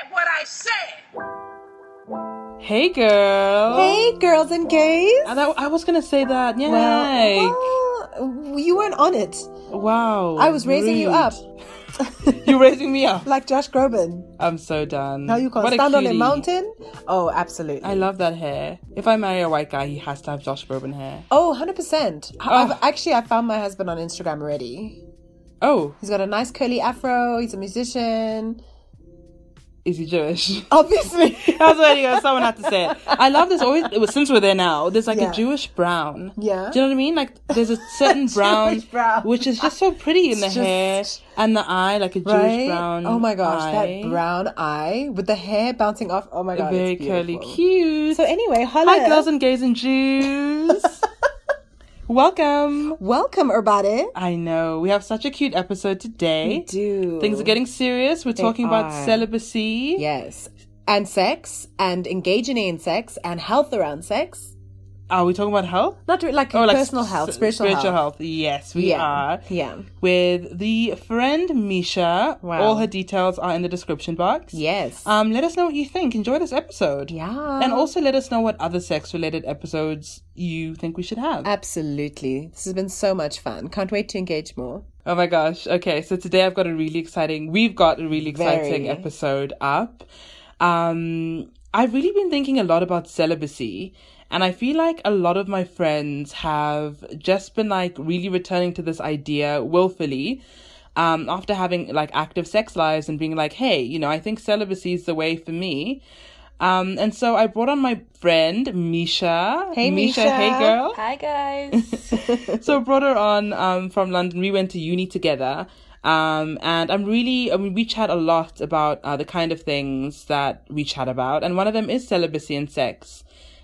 said what I said. Hey, girl. Hey, girls and gays. I, I was gonna say that. Yeah. Well, well, you weren't on it. wow. I was raising you up. You're raising me up. Like Josh Groban. I'm so done. Now you can What a stand on a mountain. Oh, absolutely. I love that hair. If I marry a white guy, he has to have Josh Groban hair. oh, 100%. Oh. I've, actually, I found my husband on Instagram already. Oh, He's got a nice curly afro. He's a musician. Is he Jewish? Obviously. That's what you go. Someone had to say it. I love this. Always was- since we're there now. There's like Yeah. a Jewish brown. Yeah. Do you know what I mean? Like there's a certain brown, brown. which is just so pretty in the It's hair and the eye, like a Jewish right? brown. oh my gosh, eye. that brown eye with the hair bouncing off. Oh my god, very curly, cute. So anyway, holla. Hi, girls and gays and Jews. Welcome. Welcome, everybody. I know we have such a cute episode today. We Do Things are getting serious. We're talking about celibacy. yes, and sex, and engaging in sex, and health around sex. Are we talking about health? Not re- like Oh, personal health, spiritual, spiritual health. health. Yes, we Yeah, are. yeah. With the friend Misha. Wow. All her details are in the description box. Yes. Um, let us know what you think. Enjoy this episode. yeah. And also let us know what other sex related episodes you think we should have. Absolutely. This has been so much fun. Can't wait to engage more. Oh my gosh. Okay, so today I've got a really exciting we've got a really exciting Very. episode up. Um I've really been thinking a lot about celibacy and I feel like a lot of my friends have just been like really returning to this idea willfully um after having like active sex lives and being like, "Hey, you know, I think celibacy is the way for me." Um and so I brought on my friend Misha. Hey, Misha, Misha. hey girl Hi guys. so I brought her on um, from London. We went to uni together. Um, and I'm really, I mean, we chat a lot about uh, the kind of things that we chat about. And one of them is celibacy and sex.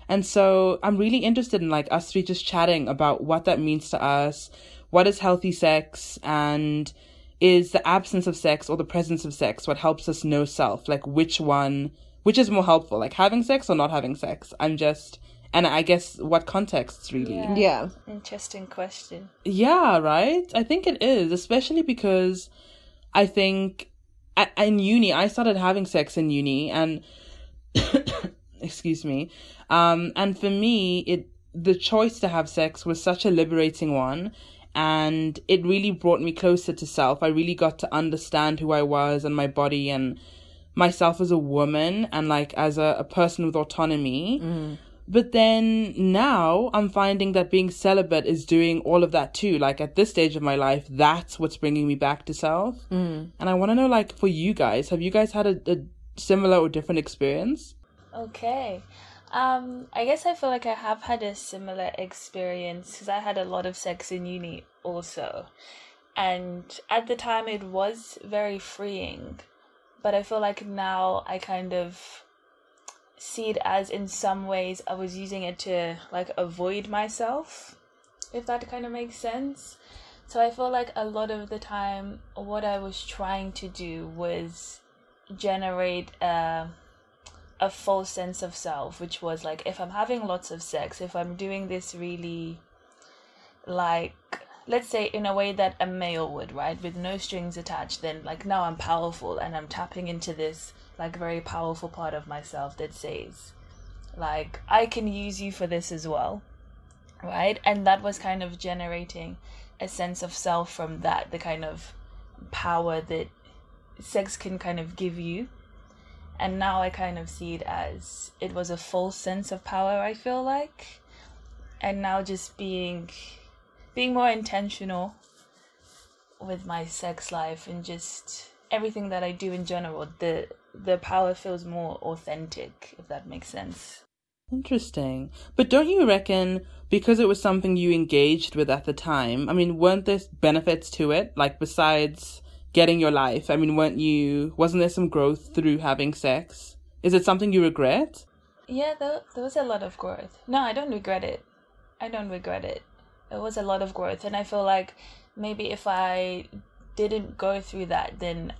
And so I'm really interested in like us three just chatting about what that means to us. What is healthy sex? And is the absence of sex or the presence of sex what helps us know self? Like which one, which is more helpful? Like having sex or not having sex? I'm just, and I guess what contexts really. Yeah. Yeah. Interesting question. Yeah, right? I think it is, especially because I think at, in uni, I started having sex in uni and, excuse me, um, and for me, it, the choice to have sex was such a liberating one and it really brought me closer to self. I really got to understand who I was and my body and myself as a woman and like as a, a person with autonomy. But then now I'm finding that being celibate is doing all of that too. Like at this stage of my life, that's what's bringing me back to self. Mm. And I want to know, like, for you guys, have you guys had a, a similar or different experience? Okay. Um, I guess I feel like I have had a similar experience because I had a lot of sex in uni also. And at the time, it was very freeing. But I feel like now I kind of see it as in some ways I was using it to like avoid myself, if that kind of makes sense. So I feel like a lot of the time, what I was trying to do was generate uh, a a false sense of self, which was like if I'm having lots of sex, if I'm doing this really like let's say in a way that a male would, right? With no strings attached, then like now I'm powerful and I'm tapping into this like a very powerful part of myself that says like I can use you for this as well. Right? And that was kind of generating a sense of self from that, the kind of power that sex can kind of give you and now I kind of see it as it was a false sense of power I feel like and now just being being more intentional with my sex life and just everything that I do in general the the power feels more authentic if that makes sense Interesting. But don't you reckon because it was something you engaged with at the time, I mean, weren't there benefits to it? Like besides getting your life, I mean, weren't you, wasn't there some growth through having sex? Is it something you regret? yeah there, there was a lot of growth no I don't regret it I don't regret it it was a lot of growth and I feel like maybe if I didn't go through that then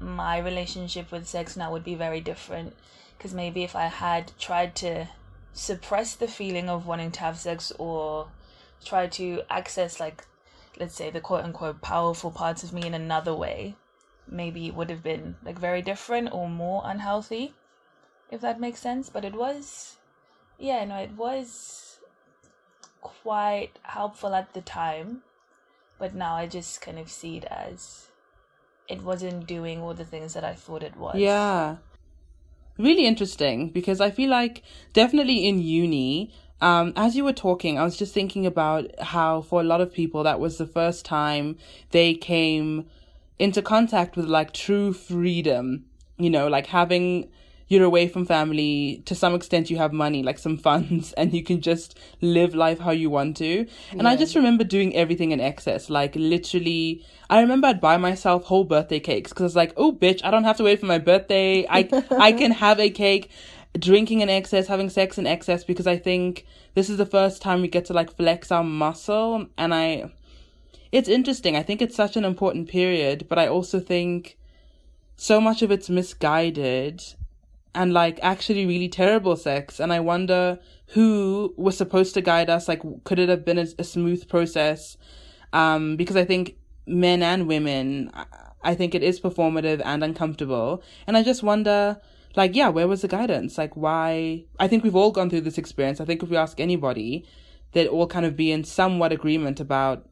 my relationship with sex now would be very different because maybe if I had tried to suppress the feeling of wanting to have sex or try to access like let's say the quote unquote powerful parts of me in another way maybe it would have been like very different or more unhealthy, if that makes sense. But it was, yeah, no, it was quite helpful at the time, but now I just kind of see it as it wasn't doing all the things that I thought it was. Yeah. Really interesting because I feel like definitely in uni, um, as you were talking, I was just thinking about how for a lot of people that was the first time they came into contact with like true freedom, you know, like having you're away from family. To some extent you have money like some funds and you can just live life how you want to. And yeah. i just remember doing everything in excess. Like literally i remember i'd buy myself whole birthday cakes because i was like oh bitch i don't have to wait for my birthday. I i can have a cake. Drinking in excess having sex in excess because i think this is the first time we get to like flex our muscle. And i it's interesting. I think it's such an important period but i also think so much of it's misguided and like actually really terrible sex. And I wonder who was supposed to guide us. Like, could it have been a, a smooth process? Um, because I think men and women, I think it is performative and uncomfortable. And I just wonder, like, yeah, where was the guidance? Like, why? I think we've all gone through this experience. I think if we ask anybody, they'd all kind of be in somewhat agreement about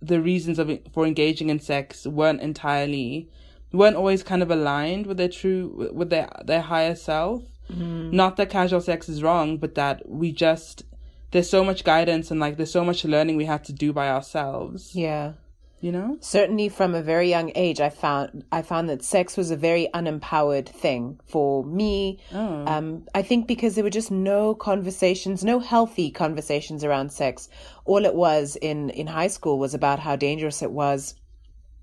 the reasons of for engaging in sex weren't entirely weren't always kind of aligned with their true with their their higher self. Mm. Not that casual sex is wrong, but that we just there's so much guidance and like there's so much learning we have to do by ourselves. Yeah. You know? Certainly from a very young age I found I found that sex was a very unempowered thing for me. Oh. Um I think because there were just no conversations, no healthy conversations around sex. All it was in in high school was about how dangerous it was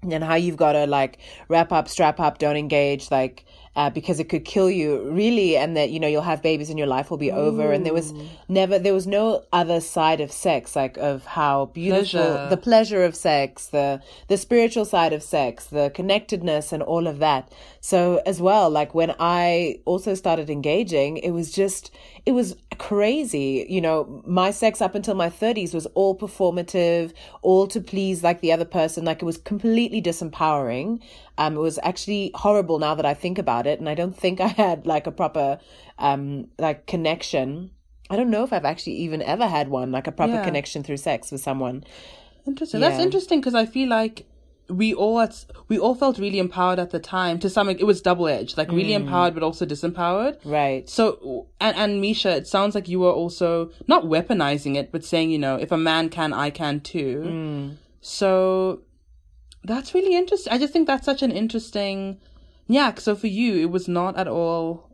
and how you've got to like wrap up, strap up, don't engage, like uh, because it could kill you really and that you know you'll have babies and your life will be over. And there was never there was no other side of sex like of how beautiful pleasure. the pleasure of sex the the spiritual side of sex the connectedness and all of that. So as well like when i also started engaging it was just it was crazy you know my sex up until my 30s was all performative all to please like the other person like it was completely disempowering um, it was actually horrible now that I think about it, and I don't think I had like a proper um, like connection. I don't know if I've actually even ever had one like a proper yeah. connection through sex with someone. Interesting. Yeah. That's interesting because I feel like we all at, we all felt really empowered at the time. To some, it was double edged, like really mm. empowered but also disempowered. Right. So, and and Misha, it sounds like you were also not weaponizing it, but saying, you know, if a man can, I can too. Mm. So that's really interesting. I just think that's such an interesting. Yeah, so for you, it was not at all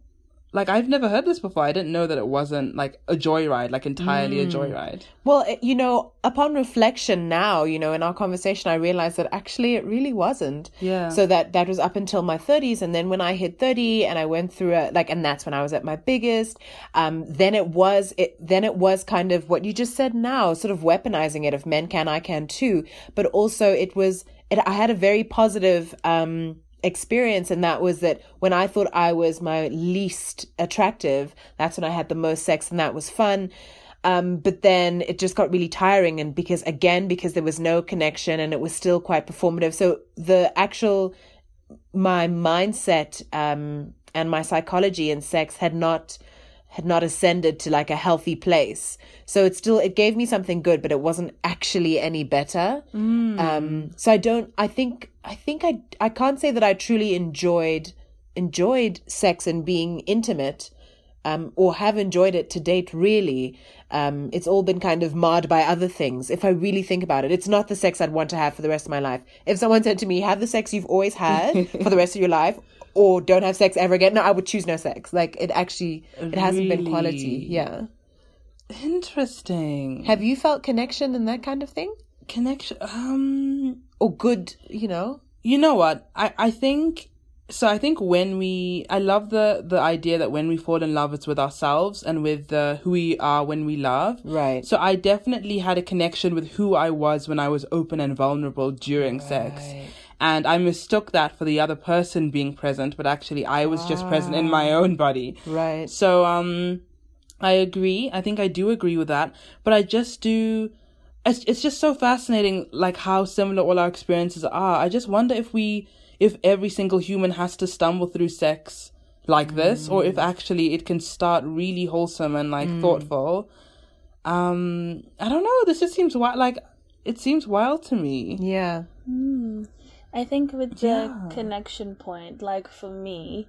like I've never heard this before. I didn't know that it wasn't like a joyride, like entirely mm. a joyride. Well, you know, upon reflection now, you know, in our conversation, I realized that actually it really wasn't. Yeah. So that that was up until my 30s, and then when I hit 30, and I went through a like, and that's when I was at my biggest. Um, then it was it. Then it was kind of what you just said now, sort of weaponizing it. If men can, I can too. But also, it was it, I had a very positive um, experience, and that was that when I thought I was my least attractive, that's when I had the most sex, and that was fun. Um, but then it just got really tiring, and because again, because there was no connection, and it was still quite performative. So the actual my mindset um, and my psychology in sex had not had not ascended to like a healthy place. So it still it gave me something good, but it wasn't actually any better. Mm. Um, so I don't. I think I think I I can't say that I truly enjoyed enjoyed sex and being intimate. Um, or have enjoyed it to date, really. Um, it's all been kind of marred by other things. If I really think about it, it's not the sex I'd want to have for the rest of my life. If someone said to me, have the sex you've always had for the rest of your life, or don't have sex ever again. No, I would choose no sex. Like it actually, it hasn't been quality. Yeah. Interesting. Have you felt connection and that kind of thing? Connection, um, or good, you know? You know what? I, I think, so I think when we, I love the, the idea that when we fall in love, it's with ourselves and with uh, who we are when we love. Right. So I definitely had a connection with who I was when I was open and vulnerable during right. sex and I mistook that for the other person being present, but actually I was just present in my own body. Right. So, um, I agree. I think I do agree with that, but I just do. It's, it's just so fascinating, like how similar all our experiences are. I just wonder if we, if every single human has to stumble through sex like this, or if actually it can start really wholesome and like thoughtful. Um, I don't know. This just seems wild. Like it seems wild to me. Yeah. I think with the Yeah. connection point, like for me,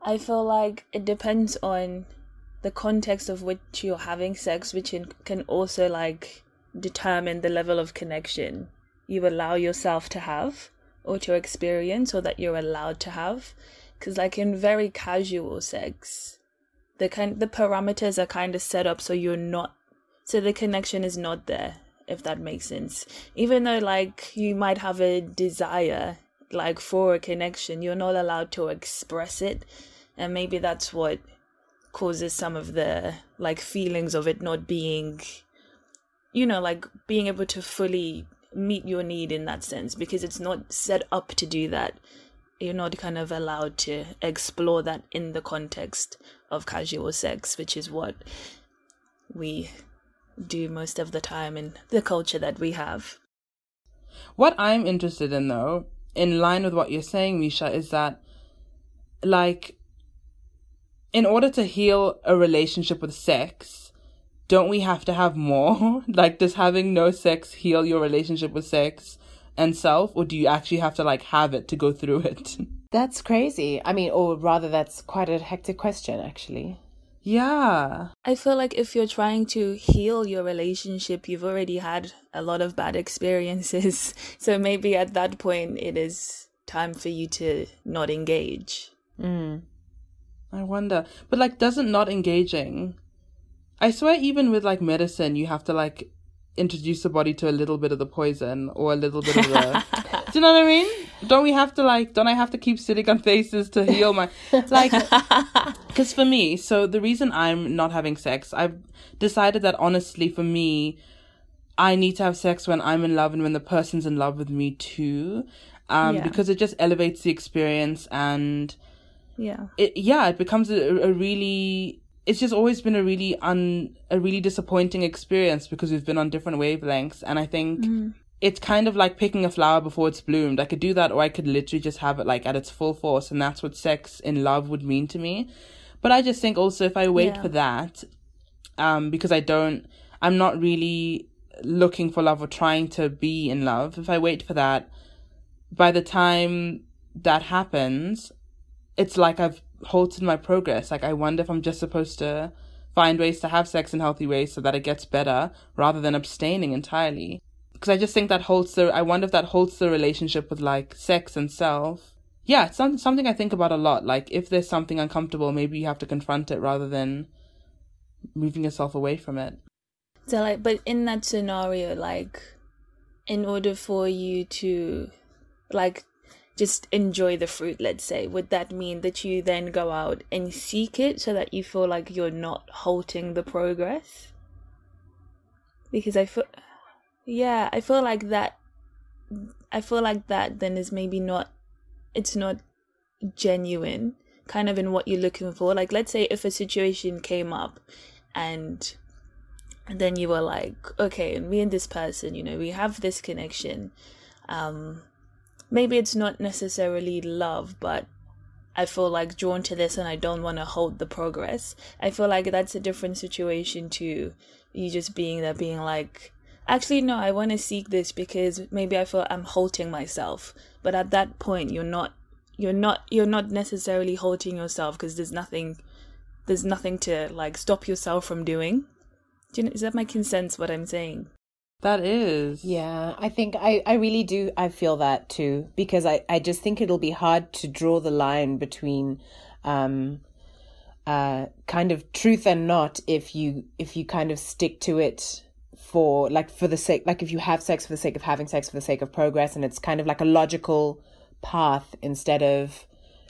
I feel like it depends on the context of which you're having sex, which in, can also like determine the level of connection you allow yourself to have or to experience or that you're allowed to have. Because like in very casual sex, the kind the parameters are kind of set up so you're not so the connection is not there if that makes sense. Even though like you might have a desire like for a connection you're not allowed to express it. And maybe that's what causes some of the like feelings of it not being you know like being able to fully meet your need in that sense. Because it's not set up to do that. You're not kind of allowed to explore that in the context of casual sex which is what we do most of the time in the culture that we have What I'm interested in, though, in line with what you're saying, Misha, is that, like, in order to heal a relationship with sex, don't we have to have more? like, does having no sex heal your relationship with sex and self, or do you actually have to, like, have it to go through it? That's crazy. I mean, or rather, that's quite a hectic question, actually. Yeah. I feel like if you're trying to heal your relationship, you've already had a lot of bad experiences. So maybe at that point, it is time for you to not engage. Hmm. I wonder. But like doesn't not engaging I swear even with like medicine you have to like introduce the body to a little bit of the poison or a little bit of the Do you know what I mean? Don't we have to like don't I have to keep sitting on faces to heal my like cuz for me, so the reason I'm not having sex, I've decided that honestly for me I need to have sex when I'm in love and when the person's in love with me too. Um Yeah. because it just elevates the experience and Yeah. it yeah it becomes a, a really it's just always been a really un a really disappointing experience because we've been on different wavelengths and i think it's kind of like picking a flower before it's bloomed. I could do that or i could literally just have it like at its full force and that's what sex in love would mean to me. But i just think also if i wait Yeah. for that um because i don't i'm not really looking for love or trying to be in love if i wait for that by the time that happens it's like I've halted my progress. Like I wonder if I'm just supposed to find ways to have sex in healthy ways so that it gets better rather than abstaining entirely. Because I just think that holds the. I wonder if that holds the relationship with like sex and self. Yeah, it's some, something I think about a lot. Like if there's something uncomfortable, maybe you have to confront it rather than moving yourself away from it. So like but in that scenario like in order for you to like just enjoy the fruit let's say. Would that mean that you then go out and seek it so that you feel like you're not halting the progress? Because i feel yeah i feel like that i feel like that then is maybe not it's not genuine kind of in what you're looking for. Like let's say if a situation came up and then you were like okay me and this person you know we have this connection um maybe it's not necessarily love but i feel like drawn to this and i don't want to hold the progress. I feel like that's a different situation to you just being there being like actually no i want to seek this because maybe i feel i'm halting myself. But at that point you're not you're not you're not necessarily halting yourself because there's nothing there's nothing to like stop yourself from doing. Do you know, is that making sense what i'm saying That is. Yeah, I think I, I really do. I feel that too because I, I just think it'll be hard to draw the line between, um, uh, kind of truth and not if you if you kind of stick to it for like for the sake like if you have sex for the sake of having sex for the sake of progress and it's kind of like a logical path instead of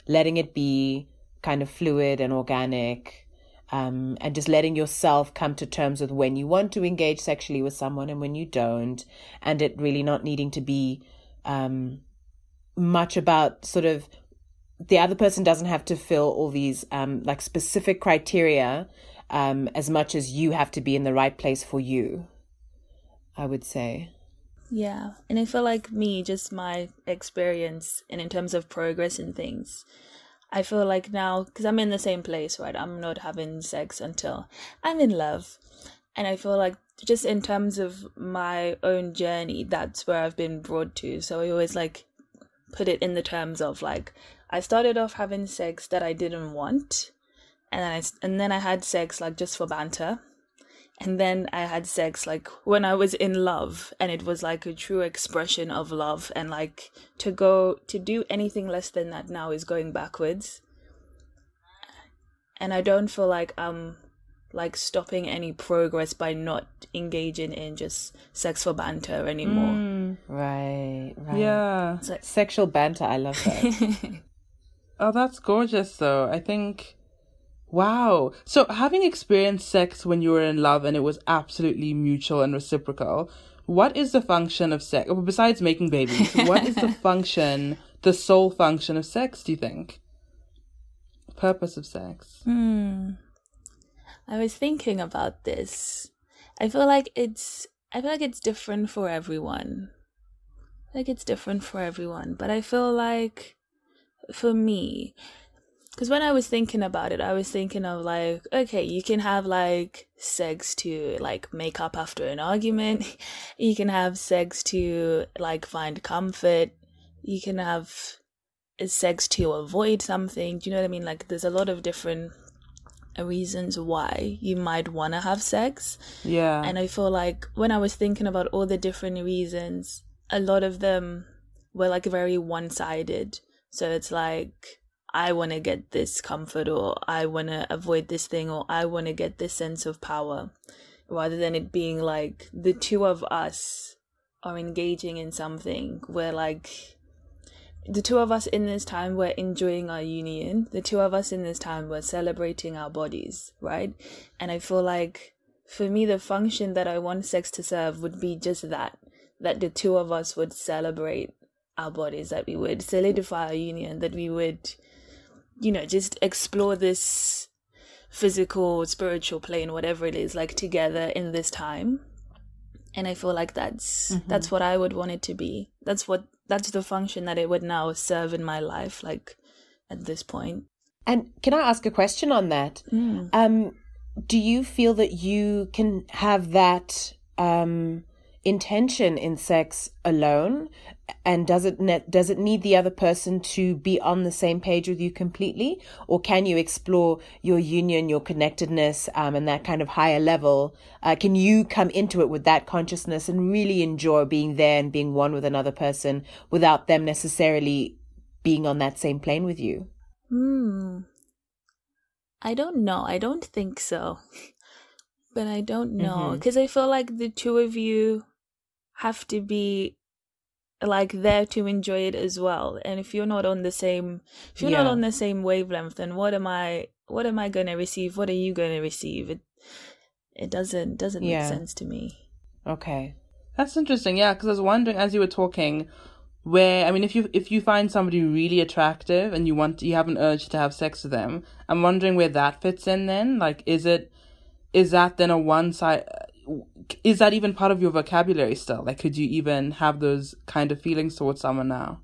letting it be kind of fluid and organic um, and just letting yourself come to terms with when you want to engage sexually with someone and when you don't, and it really not needing to be um, much about sort of the other person doesn't have to fill all these um, like specific criteria um, as much as you have to be in the right place for you. I would say. Yeah, and I feel like me, just my experience, and in terms of progress and things, I feel like now because I'm in the same place, right? I'm not having sex until I'm in love, and I feel like just in terms of my own journey, that's where I've been brought to. So I always like put it in the terms of like I started off having sex that I didn't want, and then I and then I had sex like just for banter, and then I had sex like when I was in love and it was like a true expression of love and like to go to do anything less than that now is going backwards. And I don't feel like I'm like stopping any progress by not engaging in just sex for banter anymore. Mm, Right, right. yeah. It's like Sexual banter, I love that. Oh, that's gorgeous, though. I think. Wow. So, having experienced sex when you were in love and it was absolutely mutual and reciprocal, what is the function of sex? Besides making babies, what is the function, the sole function of sex, do you think? Purpose of sex? Hmm. I was thinking about this. I feel like it's I feel like it's different for everyone. Like it's different for everyone, but I feel like for me because when I was thinking about it, I was thinking of like, okay, you can have like sex to like make up after an argument. You can have sex to like find comfort. You can have eh, sex to avoid something. Do you know what I mean? Like, there's a lot of different reasons why you might want to have sex. Yeah. And I feel like when I was thinking about all the different reasons, a lot of them were like very one sided. So it's like, I want to get this comfort, or I want to avoid this thing, or I want to get this sense of power, rather than it being like the two of us are engaging in something where, like, the two of us in this time we're enjoying our union the two of us in this time we're celebrating our bodies right? And i feel like for me the function that i want sex to serve would be just that that the two of us would celebrate our bodies that we would solidify our union that we would you know just explore this physical spiritual plane whatever it is like together in this time. And i feel like that's that's what i would want it to be. That's what that's the function that it would now serve in my life like at this point. And can I ask a question on that? Um, do you feel that you can have that um, intention in sex alone, and does it ne- does it need the other person to be on the same page with you completely, or can you explore your union, your connectedness, um, and that kind of higher level? Uh, can you come into it with that consciousness and really enjoy being there and being one with another person without them necessarily being on that same plane with you? hmm. I don't know. I don't think so. But i don't know. Because i feel like the two of you have to be like there to enjoy it as well and if you're not on the same if you're not on the same wavelength then what am i what am i going to receive what are you going to receive it it doesn't doesn't Yeah. make sense to me Okay. That's interesting, yeah, because I was wondering as you were talking, where I mean, if you if you find somebody really attractive and you want you have an urge to have sex with them, I'm wondering where that fits in. Then, like, is it is that then a one side? Is that even part of your vocabulary still? Like, could you even have those kind of feelings towards someone now?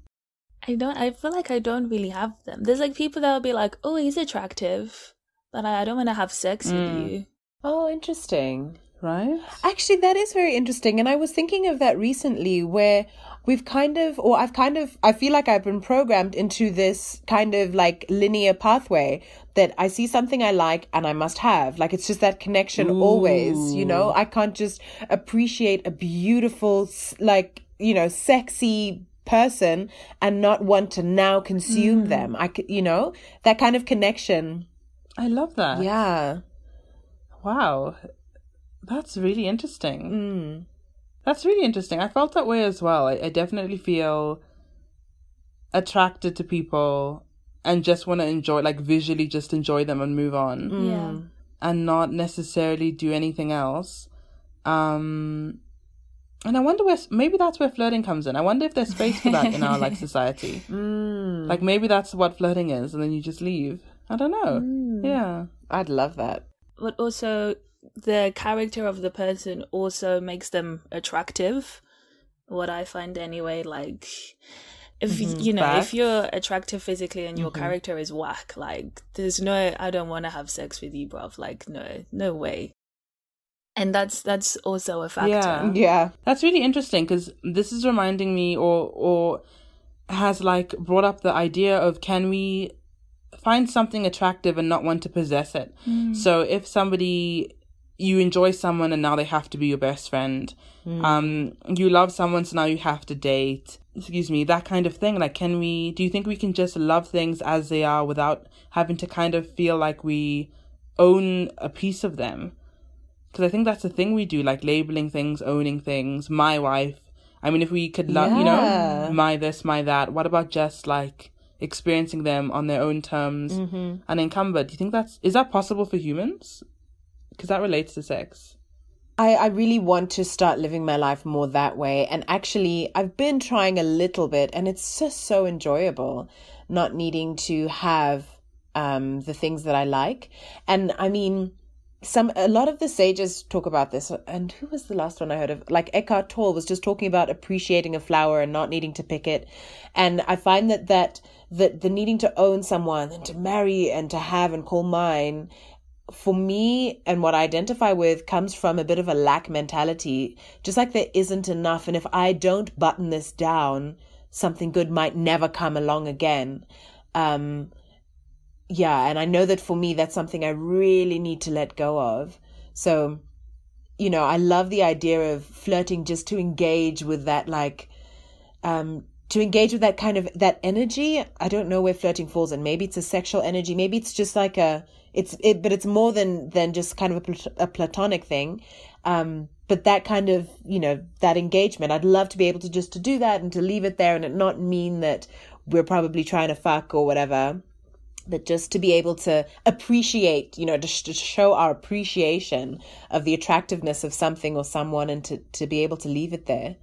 I don't. I feel like I don't really have them. There's like people that will be like, "Oh, he's attractive," but I, I don't want to have sex with hmm. you. Oh, interesting. Right? Actually, that is very interesting. And I was thinking of that recently where we've kind of, or I've kind of, I feel like I've been programmed into this kind of like linear pathway that I see something I like and I must have. Like it's just that connection always, you know? I can't just appreciate a beautiful, like, you know, sexy person and not want to now consume them. I could, you know, that kind of connection. I love that. Yeah. Wow, that's really interesting. Mm. That's really interesting. I felt that way as well. I, I definitely feel attracted to people and just want to enjoy, like visually just enjoy them and move on Yeah. and not necessarily do anything else. Um, and I wonder where, maybe that's where flirting comes in. I wonder if there's space for that in our like society. Mm. Like maybe that's what flirting is and then you just leave. I don't know. Yeah. I'd love that. But also, the character of the person also makes them attractive. what I find anyway. Like, if Mm-hmm. you know, Facts. if you're attractive physically and your character is whack, like, there's no, I don't want to have sex with you, bruv. Like, no, no way. And that's that's also a factor. Yeah. Yeah. That's really interesting because this is reminding me, or or has like brought up the idea of can we find something attractive and not want to possess it. So if somebody you enjoy someone and now they have to be your best friend, um, you love someone so now you have to date. Excuse me, that kind of thing. Like, can we? Do you think we can just love things as they are without having to kind of feel like we own a piece of them? because I think that's the thing we do, like labeling things, owning things. My wife. I mean, if we could love, you know, my this, my that. What about just like experiencing them on their own terms, mm-hmm. unencumbered? Do you think that's is that possible for humans? Because that relates to sex. I, I really want to start living my life more that way. And actually, I've been trying a little bit, and it's just so enjoyable not needing to have um, the things that I like. And I mean, some a lot of the sages talk about this. And who was the last one I heard of? Like Eckhart Tolle was just talking about appreciating a flower and not needing to pick it. And I find that that that the needing to own someone and to marry and to have and call mine for me and what I identify with comes from a bit of a lack mentality. Just like there isn't enough. And if I don't button this down, something good might never come along again. Um, yeah. And I know that for me, that's something I really need to let go of. So, you know, I love the idea of flirting just to engage with that, like, um, to engage with that kind of that energy. I don't know where flirting falls in. Maybe it's a sexual energy. Maybe it's just like a, it's it, but it's more than than just kind of a, plat- a platonic thing. Um, but that kind of you know that engagement, I'd love to be able to just to do that and to leave it there and it not mean that we're probably trying to fuck or whatever but just to be able to appreciate, you know, sh- to show our appreciation of the attractiveness of something or someone and to, to be able to leave it there.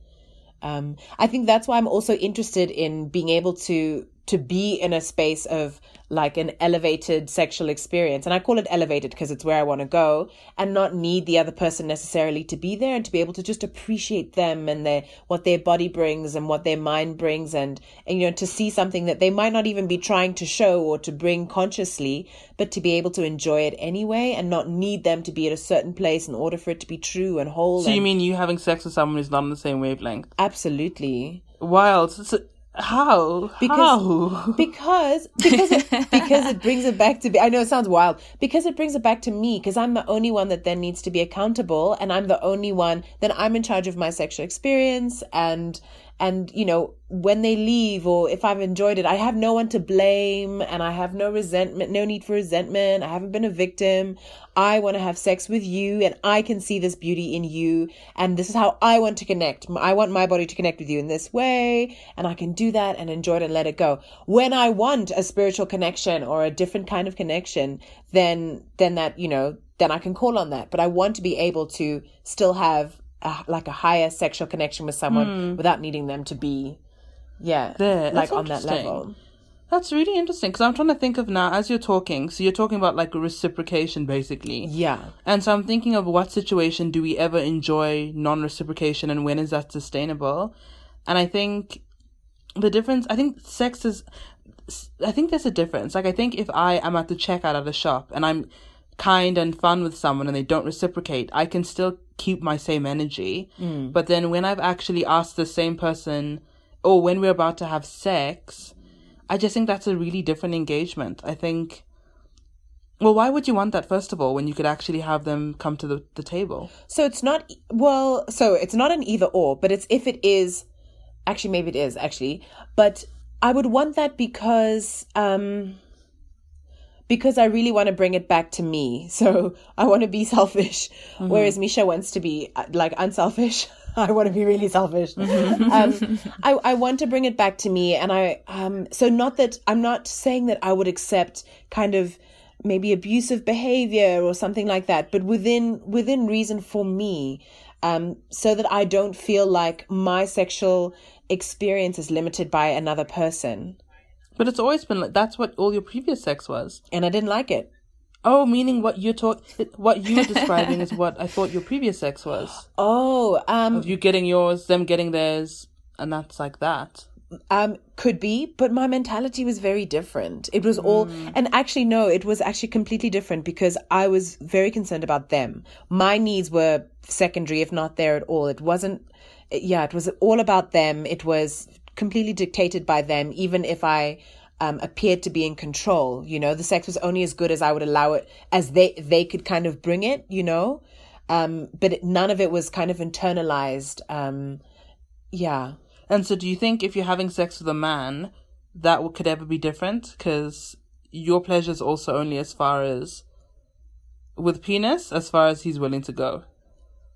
Um, I think that's why I'm also interested in being able to to be in a space of like an elevated sexual experience. And I call it elevated because it's where I want to go and not need the other person necessarily to be there and to be able to just appreciate them and their what their body brings and what their mind brings and, and you know to see something that they might not even be trying to show or to bring consciously, but to be able to enjoy it anyway and not need them to be at a certain place in order for it to be true and whole. So you mean you having sex with someone who's not on the same wavelength? absolutely. Wild. So, how? Because- how? because because it, because it brings it back to be I know it sounds wild because it brings it back to me because I'm the only one that then needs to be accountable and I'm the only one then I'm in charge of my sexual experience and and you know when they leave or if I've enjoyed it I have no one to blame and I have no resentment no need for resentment. I haven't been a victim. I want to have sex with you and I can see this beauty in you. And this is how I want to connect. I want my body to connect with you in this way. And I can do that and enjoy it and let it go. When I want a spiritual connection or a different kind of connection then then that you know then I can call on that. But I want to be able to still have a, like a higher sexual connection with someone hmm. without needing them to be yeah There, like on that level That's really interesting because I'm trying to think of now as you're talking. So you're talking about like reciprocation, basically. yeah And so I'm thinking of what situation do we ever enjoy non reciprocation and when is that sustainable? And I think the difference, I think sex is, I think there's a difference. Like, I think if I am at the checkout at a shop and I'm kind and fun with someone and they don't reciprocate, I can still keep my same energy. But then when I've actually asked the same person, or when we're about to have sex, I just think that's a really different engagement. I think. Well, why would you want that first of all when you could actually have them come to the, the table? So it's not well, so it's not an either or, but it's if it is actually maybe it is actually, but I would want that because um because I really want to bring it back to me. So I want to be selfish, whereas Misha wants to be uh, like unselfish. I want to be really selfish. um, I, I want to bring it back to me. And I, um, so not that I'm not saying that I would accept kind of maybe abusive behavior or something like that, but within, within reason for me, um, so that I don't feel like my sexual experience is limited by another person. But it's always been like that's what all your previous sex was. And I didn't like it. Oh, meaning what you're talk, what you're describing is what I thought your previous sex was. Oh, um, Of you getting yours, them getting theirs, and that's like that. Um, could be, but my mentality was very different. It was all, and actually, no, it was actually completely different because I was very concerned about them. My needs were secondary, if not there at all. It wasn't, yeah, it was all about them. It was completely dictated by them, even if I, um, appeared to be in control. You know, the sex was only as good as I would allow it, as they, they could kind of bring it, you know? Um, but it, none of it was kind of internalized. Um, yeah. And so, do you think if you're having sex with a man, that could ever be different? Because your pleasure is also only as far as with penis, as far as he's willing to go.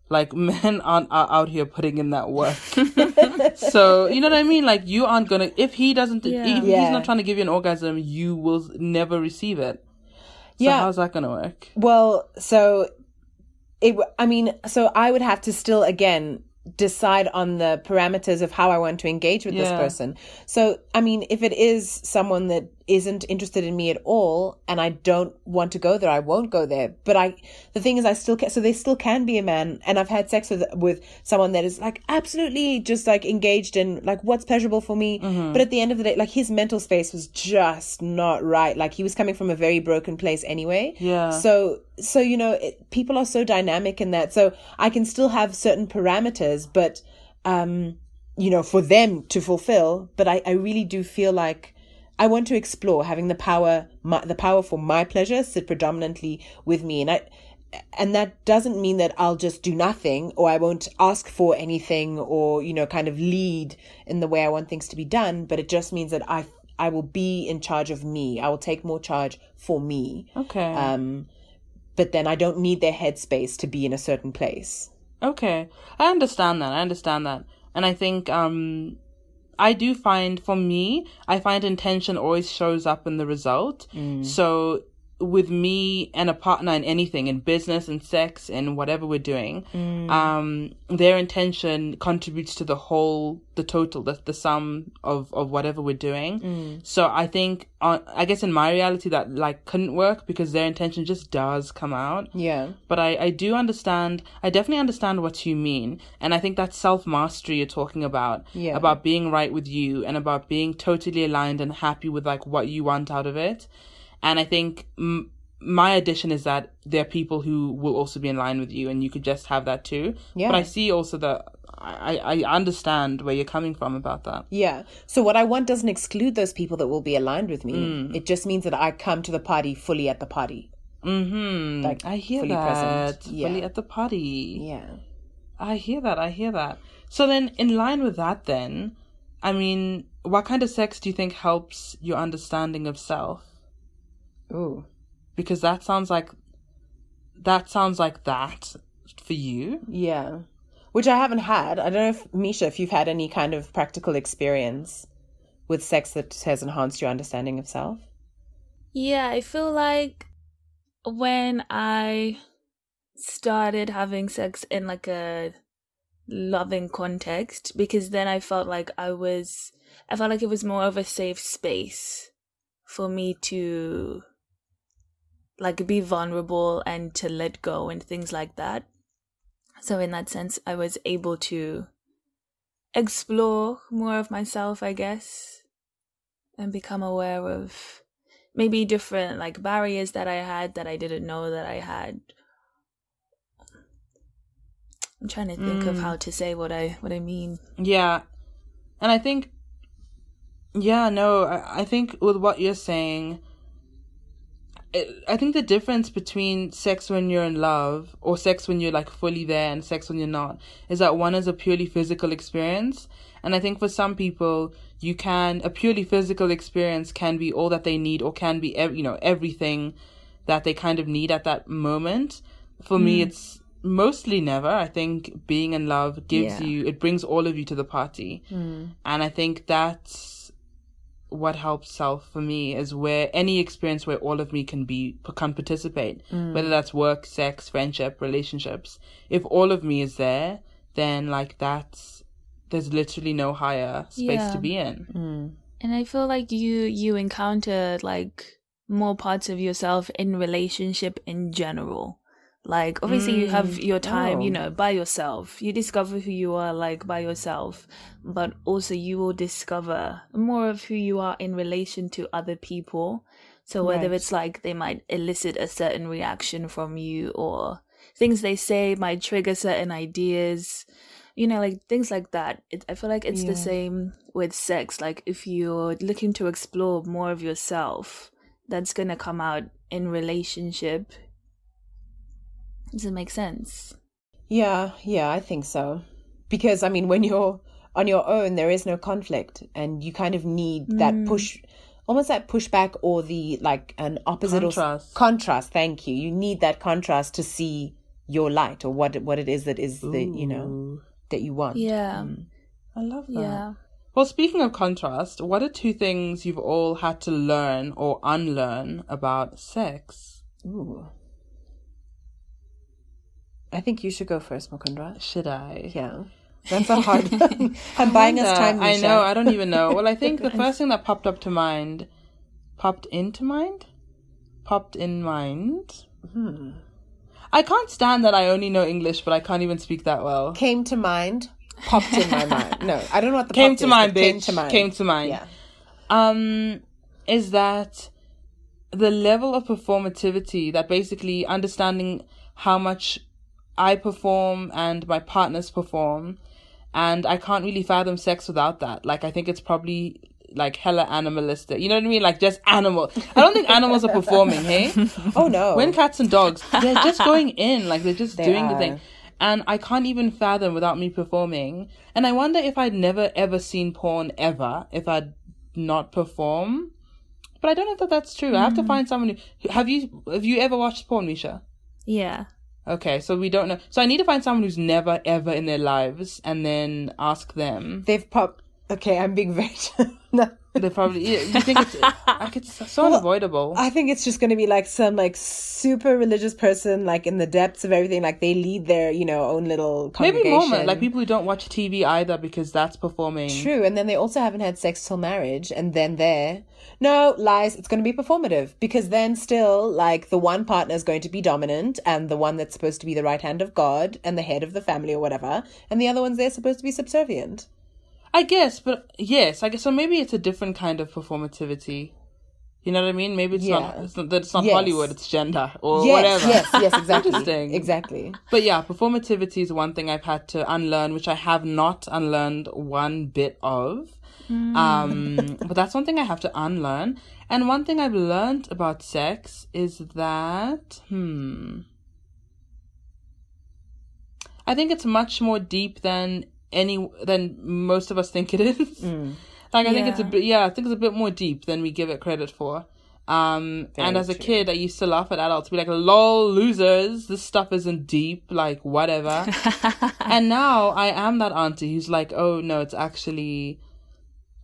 Like men aren't are out here putting in that work. so you know what I mean. Like you aren't gonna if he doesn't Yeah. if Yeah. he's not trying to give you an orgasm, you will never receive it. So Yeah. how's that gonna work? Well, so it, i mean, so I would have to still again decide on the parameters of how I want to engage with this person. So, I mean, if it is someone that isn't interested in me at all and I don't want to go there, I won't go there. But I, the thing is, I still can, so they still can be a man. And I've had sex with, with someone that is like absolutely just like engaged in like what's pleasurable for me. But at the end of the day, like his mental space was just not right. Like he was coming from a very broken place anyway. Yeah. So, so, you know, it, people are so dynamic in that. So I can still have certain parameters, but, um, you know, for them to fulfill. But I, I really do feel like I want to explore having the power, my, the power for my pleasure sit predominantly with me. And I, and that doesn't mean that I'll just do nothing or I won't ask for anything or, you know, kind of lead in the way I want things to be done. But it just means that I, I will be in charge of me. I will take more charge for me. Okay. Um, but then I don't need their headspace to be in a certain place. Okay. I understand that. I understand that. And I think um I do find for me, I find intention always shows up in the result. Mm. So with me and a partner in anything, in business and sex and whatever we're doing, um, their intention contributes to the whole, the total, the, the sum of, of whatever we're doing. So I think, uh, I guess in my reality that like couldn't work because their intention just does come out Yeah. but I, I do understand i definitely understand what you mean and i think that self-mastery you're talking about Yeah. about being right with you and about being totally aligned and happy with like what you want out of it and i think m- my addition is that there are people who will also be in line with you and you could just have that too Yeah. but i see also that I, I understand where you're coming from about that Yeah. So what I want doesn't exclude those people that will be aligned with me. It just means that I come to the party fully at the party. mm-hmm Like, i hear fully that present. fully at the party Yeah. I hear that. I hear that. So then, in line with that, then, I mean, what kind of sex do you think helps your understanding of self? Ooh. Because that sounds like that sounds like that for you. Yeah. Which I haven't had. I don't know if Misha, if you've had any kind of practical experience with sex that has enhanced your understanding of self. Yeah, I feel like when I started having sex in like a loving context, because then I felt like I was, I felt like it was more of a safe space for me to like be vulnerable and to let go and things like that. So in that sense, I was able to explore more of myself, I guess, and become aware of maybe different like barriers that I had that I didn't know that I had. I'm trying to think of Mm. how to say what I what I mean. Yeah, and I think, yeah, no, I, I think with what you're saying, I think the difference between sex when you're in love or sex when you're like fully there and sex when you're not is that one is a purely physical experience. And I think for some people, you can, a purely physical experience can be all that they need or can be, ev- you know, everything that they kind of need at that moment. For me, mm. it's mostly never. I think being in love gives Yeah. you, it brings all of you to the party. Mm. And I think that's what helps self for me is where any experience where all of me can be, can participate, mm. whether that's work, sex, friendship, relationships. If all of me is there, then like that's, there's literally no higher space Yeah. to be in. Mm. And I feel like you you encountered like more parts of yourself in relationship in general. Like obviously you have mm, your time, you Oh. know, by yourself. You discover who you are like by yourself, but also you will discover more of who you are in relation to other people. So whether Right. it's like they might elicit a certain reaction from you or things they say might trigger certain ideas, you know, like things like that. It, I feel like it's Yeah. the same with sex. Like if you're looking to explore more of yourself, that's gonna come out in relationship. Does it make sense? Yeah, yeah, I think so. Because I mean, when you're on your own, there is no conflict, and you kind of need that hmm. push, almost that pushback or the like an opposite or Contrast. contrast. Thank you. You need that contrast to see your light or what what it is that is the you know that you want. Yeah. Hmm. I love that. Yeah. Well, speaking of contrast, what are two things you've all had to learn or unlearn about sex? Ooh. I think you should go first, Mukunda. Should I? Yeah, that's a hard one. I'm buying us time. I know. I don't even know. Well, I think the first thing that popped up to mind, popped into mind, popped in mind. Hmm. I can't stand that I only know English, but I can't even speak that well. came to mind, popped in my mind. No, I don't know what the Came to is, mind, bitch. Came to mind. Came to mind. Yeah. um is that the level of performativity that basically understanding how much I perform and my partners perform and I can't really fathom sex without that. Like I think it's probably like hella animalistic. You know what I mean? Like just animal. I don't think animals are performing, hey? Oh no. When cats and dogs, they're just going in, like they're just They doing the are. thing. And I can't even fathom without me performing. And I wonder if I'd never ever seen porn ever if I'd not perform. But I don't know if that that's true. I have Mm. to find someone who have you have you ever watched porn, Misha? Yeah. Okay, so we don't know. So I need to find someone who's never ever in their lives and then ask them. they've popped. Okay, I'm being very. They probably yeah, you think it's like it's so unavoidable. I think it's just going to be like some like super religious person, like in the depths of everything. Like they lead their, you know, own little Maybe. Mormon, like people who don't watch TV either because that's performing. True, and then they also haven't had sex till marriage, and then there, no lies. It's going to be performative because then still, like the one partner is going to be dominant, and the one that's supposed to be the right hand of God and the head of the family or whatever, and the other one's there supposed to be subservient. I guess, but yes, I guess so. Maybe it's a different kind of performativity. You know what I mean? Maybe it's not. Yeah. It's not that it's not Yes. Hollywood. It's gender or yes, whatever. yes, yes, exactly, Interesting. exactly. But yeah, performativity is one thing I've had to unlearn, which I have not unlearned one bit of. Um, but that's one thing I have to unlearn. And one thing I've learned about sex is that, hmm, I think it's much more deep than any than most of us think it is. Like I think it's a bit, yeah, I think it's a bit more deep than we give it credit for. Um, and as a true. kid, I used to laugh at adults, be like, "Lol, losers! This stuff isn't deep. Like, whatever." and now I am that auntie who's like, "Oh no, it's actually,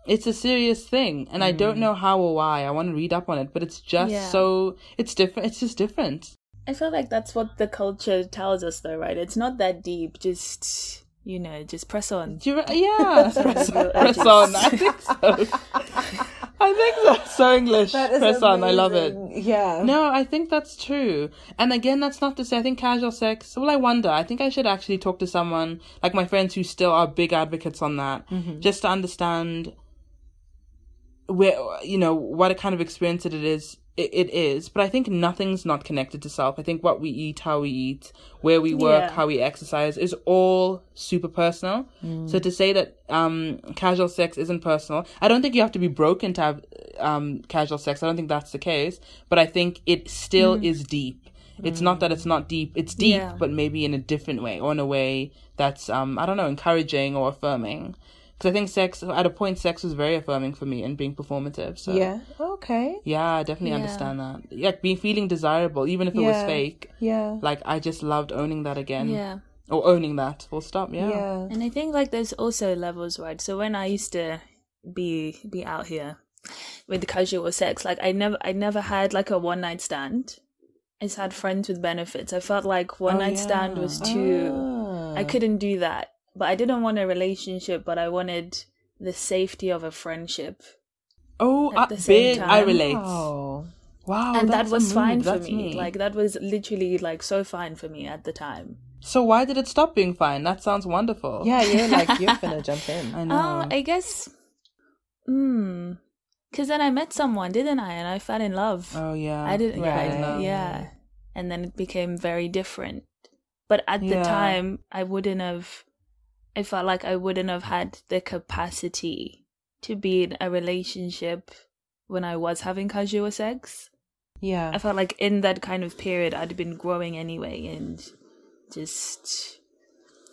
it's a serious thing," and I don't know how or why. I want to read up on it, but it's just Yeah. so it's different. It's just different. I feel like that's what the culture tells us, though, right? It's not that deep. Just you know, just press on. Do you re- yeah, press, press on. I think so. I think so. So English. Press on. I love it. Yeah. No, I think that's true. And again, that's not to say I think casual sex. Well, I wonder. I think I should actually talk to someone like my friends who still are big advocates on that, mm-hmm. just to understand where you know what a kind of experience it is. It, it is, but I think nothing's not connected to self. I think what we eat, how we eat, where we work, Yeah. how we exercise is all super personal. So to say that um casual sex isn't personal, I don't think you have to be broken to have um casual sex. I don't think that's the case, but I think it still is deep. It's not that it's not deep. It's deep, Yeah. but maybe in a different way or in a way that's um I don't know, encouraging or affirming. Because I think sex at a point, sex was very affirming for me and being performative. So Yeah. Okay. yeah, I definitely Yeah. understand that. Yeah, being feeling desirable, even if it was fake. Yeah. Like I just loved owning that again. Yeah. Or owning that. Full stop. Yeah. Yeah. And I think like there's also levels, right? So when I used to be be out here with casual sex, like I never I never had like a one night stand. I just had friends with benefits. I felt like one Oh, night stand was too Ah. I couldn't do that. But I didn't want a relationship, but I wanted the safety of a friendship. Oh, At uh, the same big. I relate. Wow. Wow, and that was fine for That's me. Like that was literally like so fine for me at the time. so why did it stop being fine? That sounds wonderful. Yeah, you're like you're gonna jump in. I know. Oh, I guess. Hmm. Because then I met someone, didn't I? And I fell in love. oh yeah, I didn't. Right. Yeah, yeah. And then it became very different. But at the time, I wouldn't have. I felt like I wouldn't have had the capacity to be in a relationship when I was having casual sex. Yeah. I felt like in that kind of period, I'd been growing anyway and just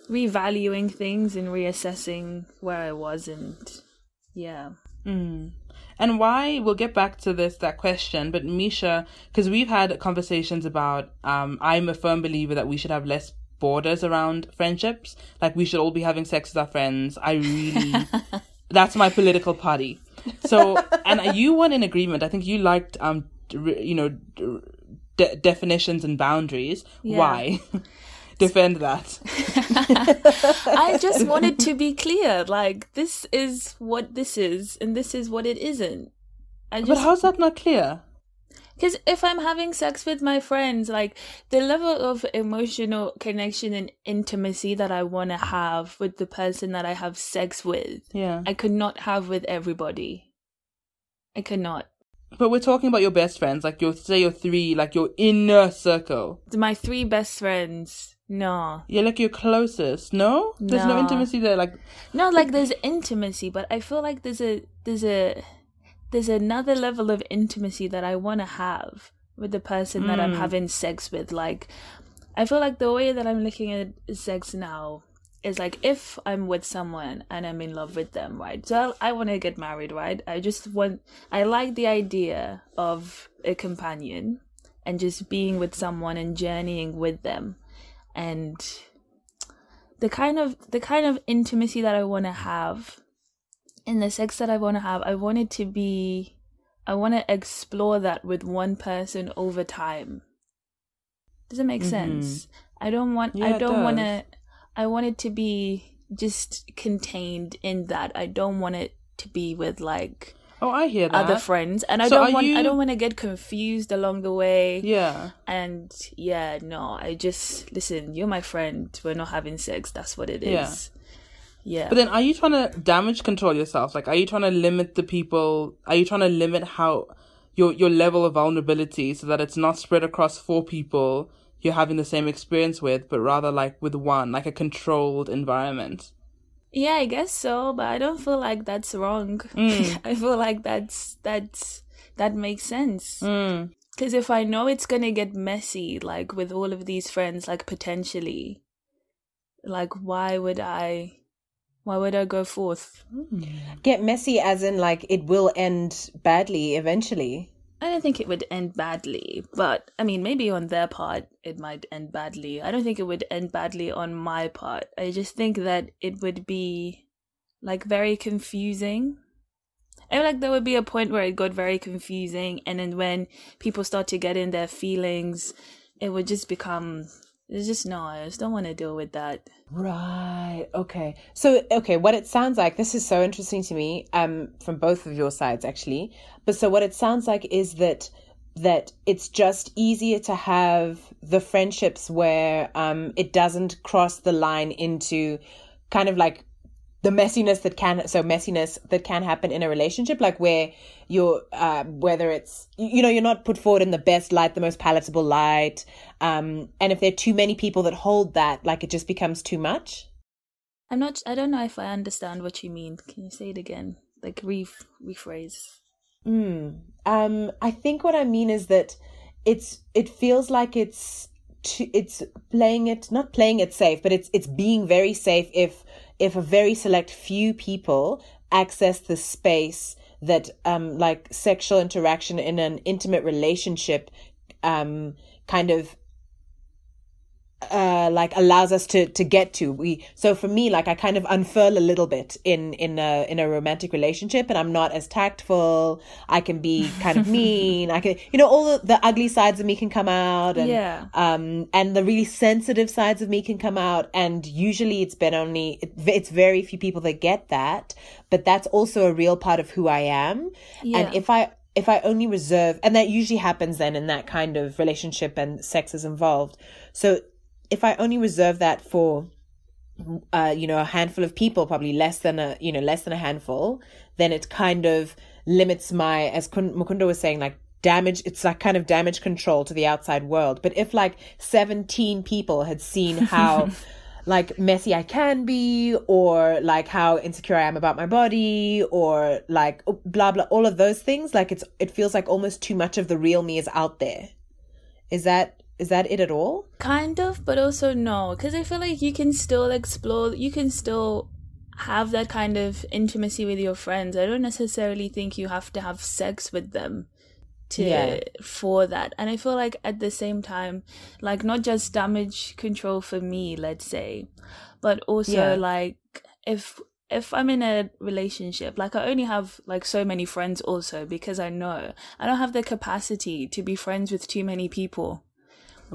revaluing things and reassessing where I was and yeah. Mm. And why? We'll get back to this that question, but Misha, because we've had conversations about. Um, I'm a firm believer that we should have less borders around friendships. Like we should all be having sex with our friends. I really, that's my political party. So, and you weren't in agreement. I think you liked, um, you know, de- definitions and boundaries. Yeah. Why? Defend that. I just wanted to be clear. Like this is what this is and this is what it isn't. I But how's that not clear? Because if I'm having sex with my friends, like the level of emotional connection and intimacy that I want to have with the person that I have sex with, Yeah. I could not have with everybody. I could not. But we're talking about your best friends, like your say your three, like your inner circle. My three best friends, no. You're like your closest. No, there's no No. intimacy there. Like, no, like there's intimacy, but I feel like there's a there's a there's another level of intimacy that I want to have with the person that I'm Mm. having sex with. Like, I feel like the way that I'm looking at sex now is like if I'm with someone and I'm in love with them, right? So I, I want to get married, right? I just want I like the idea of a companion and just being with someone and journeying with them and the kind of the kind of intimacy that I want to have in the sex that I want to have, I want it to be I want to explore that with one person over time. Does it make Mhm. sense? I don't want Yeah, I don't want to I want it to be just contained in that. I don't want it to be with like oh, I hear that. other friends and I So don't want I you- don't want to get confused along the way. Yeah. And yeah, no, I just listen, you're my friend. We're not having sex. That's what it is. Yeah. But then, are you trying to damage control yourself? Like, are you trying to limit the people? Are you trying to limit how your your level of vulnerability so that it's not spread across four people you're having the same experience with, but rather like with one, like a controlled environment? yeah, I guess so, but I don't feel like that's wrong. Mm. I feel like that's that's that makes sense. Mm. Because if I know it's gonna get messy, like with all of these friends, like potentially, like why would I? Why would I go forth? Hmm. Get messy as in like it will end badly eventually. I don't think it would end badly, but I mean, maybe on their part it might end badly. I don't think it would end badly on my part. I just think that it would be like very confusing. I feel like there would be a point where it got very confusing, and then when people start to get in their feelings, it would just become. It's just no, I just don't want to deal with that. Right. Okay. So, okay, what it sounds like, this is so interesting to me, um, from both of your sides actually. But so what it sounds like is that, that it's just easier to have the friendships where, um, it doesn't cross the line into kind of like the messiness that can so messiness that can happen in a relationship like where you're uh, whether it's you know you're not put forward in the best light the most palatable light um and if there are too many people that hold that like it just becomes too much I'm not. I don't know if I understand what you mean. Can you say it again? Like re rephrase. mm. um i think what i mean is that it's it feels like it's too, it's playing it not playing it safe but it's it's being very safe if if a very select few people access the space that um like sexual interaction in an intimate relationship um kind of uh like allows us to to get to we so for me like i kind of unfurl a little bit in in a in a romantic relationship and i'm not as tactful i can be kind of mean i can you know all the, the ugly sides of me can come out and Yeah. um and the really sensitive sides of me can come out and usually it's been only it, it's very few people that get that but that's also a real part of who i am Yeah. and if i if I only reserve, and that usually happens then in that kind of relationship and sex is involved. So if I only reserve that for, uh, you know, a handful of people, probably less than a, you know, less than a handful, then it kind of limits my, as Mukunda was saying, like damage, it's like kind of damage control to the outside world. But if like 17 people had seen how, like messy I can be, or like how insecure I am about my body, or like oh, blah blah, all of those things. Like it's it feels like almost too much of the real me is out there. Is that is that it at all? Kind of, but also no, because I feel like you can still explore. You can still have that kind of intimacy with your friends. I don't necessarily think you have to have sex with them to yeah. for that and i feel like at the same time like not just damage control for me let's say but also yeah. like if if i'm in a relationship like i only have like so many friends also because i know i don't have the capacity to be friends with too many people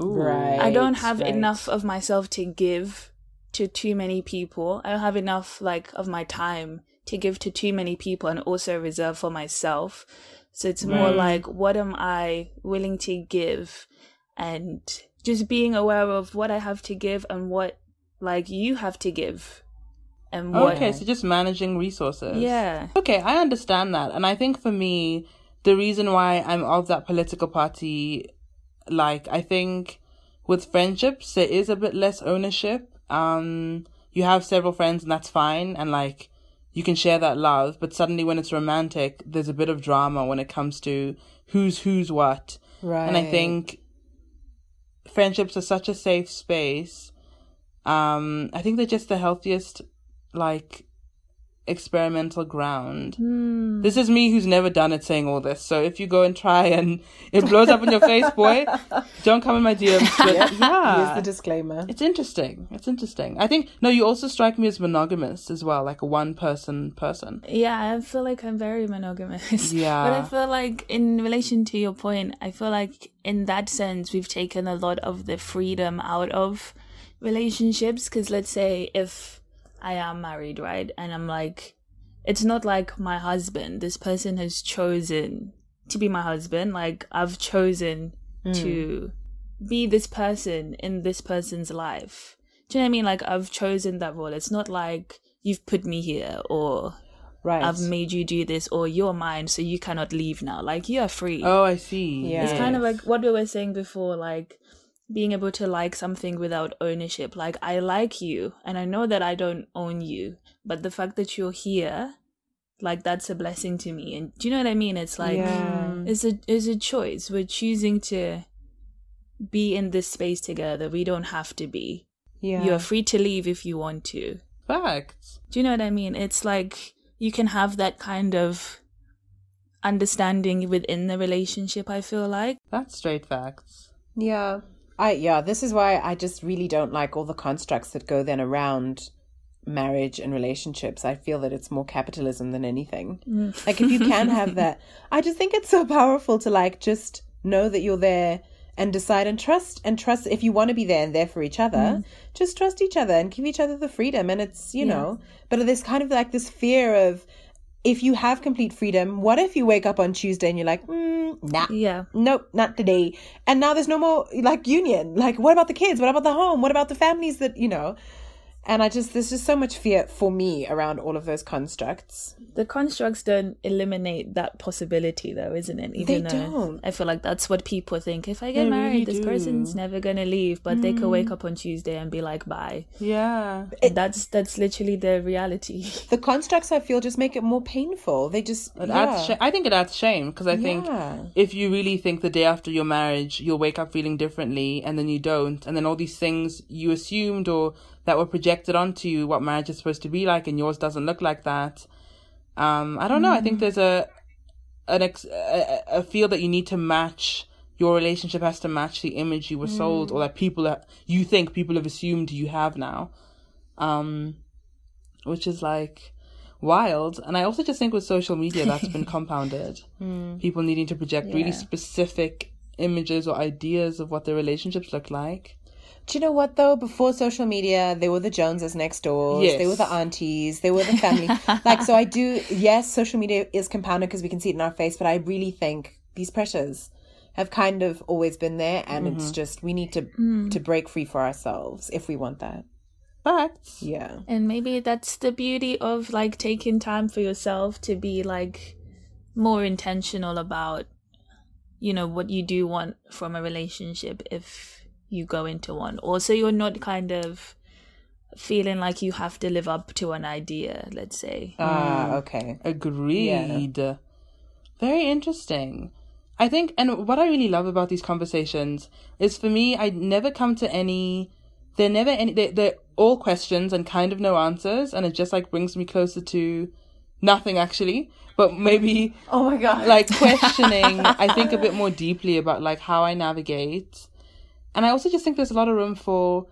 Ooh, right i don't have right. enough of myself to give to too many people i don't have enough like of my time to give to too many people and also reserve for myself so it's more mm. like, what am I willing to give? And just being aware of what I have to give and what like you have to give. And what Okay, so just managing resources. Yeah. Okay, I understand that. And I think for me, the reason why I'm of that political party, like I think with friendships there is a bit less ownership. Um you have several friends and that's fine and like you can share that love, but suddenly when it's romantic, there's a bit of drama when it comes to who's who's what. Right. And I think friendships are such a safe space. Um, I think they're just the healthiest, like, experimental ground. Mm. This is me who's never done it saying all this. So if you go and try and it blows up in your face, boy, don't come in my DMs. But yeah. Here's the disclaimer. It's interesting. It's interesting. I think, no, you also strike me as monogamous as well, like a one person person. Yeah, I feel like I'm very monogamous. Yeah. But I feel like in relation to your point, I feel like in that sense, we've taken a lot of the freedom out of relationships. Cause let's say if, I am married, right? And I'm like, it's not like my husband. This person has chosen to be my husband. Like, I've chosen mm. to be this person in this person's life. Do you know what I mean? Like, I've chosen that role. It's not like you've put me here or Right. I've made you do this, or you're mine, so you cannot leave now. Like you are free. Oh, I see. Yeah. It's kind of like what we were saying before, like being able to like something without ownership. Like I like you and I know that I don't own you, but the fact that you're here, like that's a blessing to me. And do you know what I mean? It's like yeah. Mm. it's a it's a choice. We're choosing to be in this space together. We don't have to be. Yeah. You're free to leave if you want to. Facts. Do you know what I mean? It's like you can have that kind of understanding within the relationship, I feel like. That's straight facts. Yeah. I yeah, this is why I just really don't like all the constructs that go then around marriage and relationships. I feel that it's more capitalism than anything. Mm. Like if you can have that, I just think it's so powerful to like just know that you're there and decide and trust and trust if you want to be there and there for each other mm. just trust each other and give each other the freedom and it's you yeah. know but there's kind of like this fear of if you have complete freedom, what if you wake up on Tuesday and you're like, mm, nah, yeah, nope, not today. And now there's no more like union. Like, what about the kids? What about the home? What about the families that, you know? And I just, there's just so much fear for me around all of those constructs. The constructs don't eliminate that possibility, though, isn't it? Even they don't. I feel like that's what people think. If I get they married, really this do. person's never gonna leave, but mm. they could wake up on Tuesday and be like, "Bye." Yeah, it, that's that's literally the reality. The constructs, I feel, just make it more painful. They just, it yeah. sh- I think it adds shame because I think yeah. if you really think the day after your marriage you'll wake up feeling differently, and then you don't, and then all these things you assumed or that were projected onto you what marriage is supposed to be like and yours doesn't look like that um i don't know i think mm. there's a an ex a, a feel that you need to match your relationship has to match the image you were mm. sold or that people that you think people have assumed you have now um which is like wild and i also just think with social media that's been compounded mm. people needing to project yeah. really specific images or ideas of what their relationships look like Do you know what though? Before social media, they were the Joneses next door. Yes. They were the aunties. They were the family. like, so I do, yes, social media is compounded because we can see it in our face, but I really think these pressures have kind of always been there and it's mm-hmm. just, we need to, mm. to break free for ourselves if we want that. But Yeah. And maybe that's the beauty of like taking time for yourself to be like more intentional about, you know, what you do want from a relationship if you go into one. Also, you're not kind of feeling like you have to live up to an idea, let's say. Ah, okay. Agreed. Very interesting. I think, and what I really love about these conversations is for me, I never come to any, they're never any, they, they're all questions and kind of no answers. And it just like brings me closer to nothing actually, but maybe Oh my God. like questioning, I think a bit more deeply about like how I navigate. And I also just think there's a lot of room for,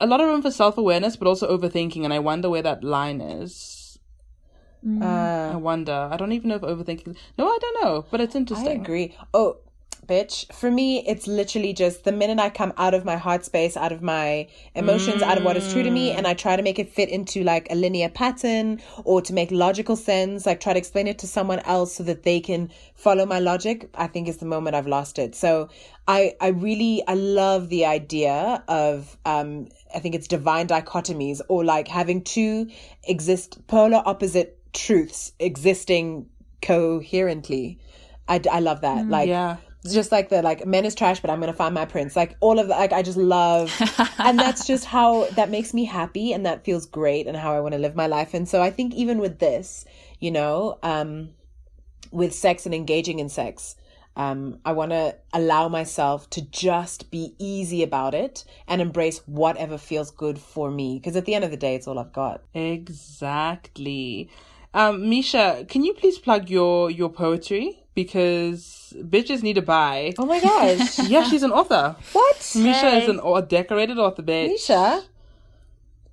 a lot of room for self awareness, but also overthinking. And I wonder where that line is. Mm-hmm. Uh, I wonder. I don't even know if overthinking. No, I don't know, but it's interesting. I agree. Oh, bitch. For me, it's literally just the minute I come out of my heart space, out of my emotions, out of what is true to me, and I try to make it fit into like a linear pattern or to make logical sense, like try to explain it to someone else so that they can follow my logic, I think is the moment I've lost it. So I, I really, I love the idea of, um, I think it's divine dichotomies or like having two exist, polar opposite truths existing coherently. I, I love that. Like, Yeah. It's just like the like men is trash, but I'm gonna find my prince. Like all of that, like I just love, and that's just how that makes me happy, and that feels great, and how I want to live my life. And so I think even with this, you know, um, with sex and engaging in sex, um, I want to allow myself to just be easy about it and embrace whatever feels good for me. Because at the end of the day, it's all I've got. Exactly. Um, Misha, can you please plug your your poetry because bitches need to buy. Oh my gosh, Yeah, she's an author. what? Misha is an au- decorated author, bitch. Misha,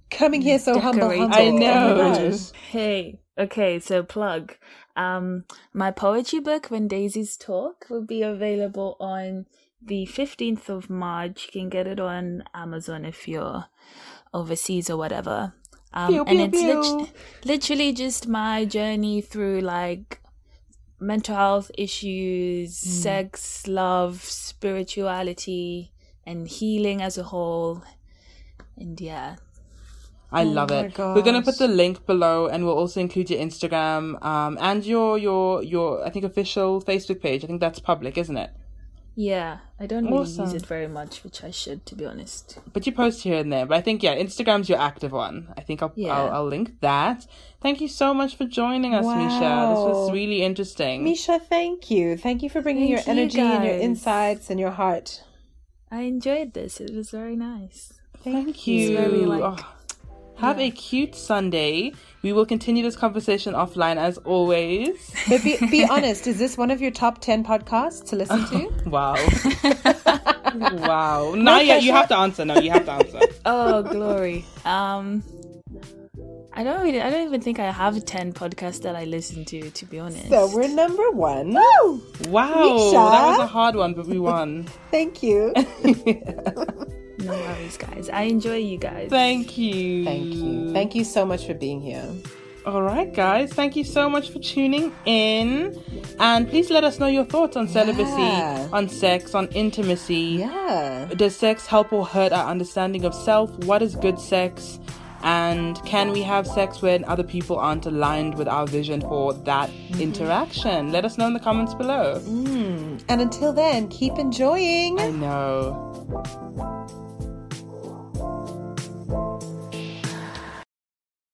coming here so humble, Decorated. humble. I Oh know. gosh. Hey, okay, so plug. Um, my poetry book, When Daisies Talk, will be available on the 15th of March. You can get it on Amazon if you're overseas or whatever. Um, Pew, and pew, it's pew. lit- literally just my journey through like mental health issues, sex, love, spirituality, and healing as a whole. And yeah, I love my it. We're gonna put the link below, and we'll also include your Instagram um, and your your your I think official Facebook page. I think that's public, isn't it? Yeah, I don't really use it very much, which I should, to be honest. But you post here and there. But I think yeah, Instagram's your active one. I think I'll Yeah. I'll, I'll link that. Thank you so much for joining us, Misha. This was really interesting. Misha, thank you. Thank you for bringing Thank your you, energy and your insights and your heart. I enjoyed this. It was very nice. Thank you. It's very, like- Oh, have a cute Sunday. We will continue this conversation offline as always. But be, be honest, is this one of your top 10 podcasts to listen to? Wow. wow. Not yet. You have to answer. No, you have to answer. Oh, glory. Um, I don't really, I don't even think I have 10 podcasts that I listen to, to be honest. So we're number one. Wow. Misha? That was a hard one, but we won. Thank you. No worries, guys. I enjoy you guys. Thank you. Thank you. Thank you so much for being here. All right, guys. Thank you so much for tuning in. And please let us know your thoughts on celibacy, Yeah. on sex, on intimacy. Yeah. Does sex help or hurt our understanding of self? What is good sex? And can we have sex when other people aren't aligned with our vision for that mm-hmm. interaction? Let us know in the comments below. Mm. And until then, keep enjoying. I know.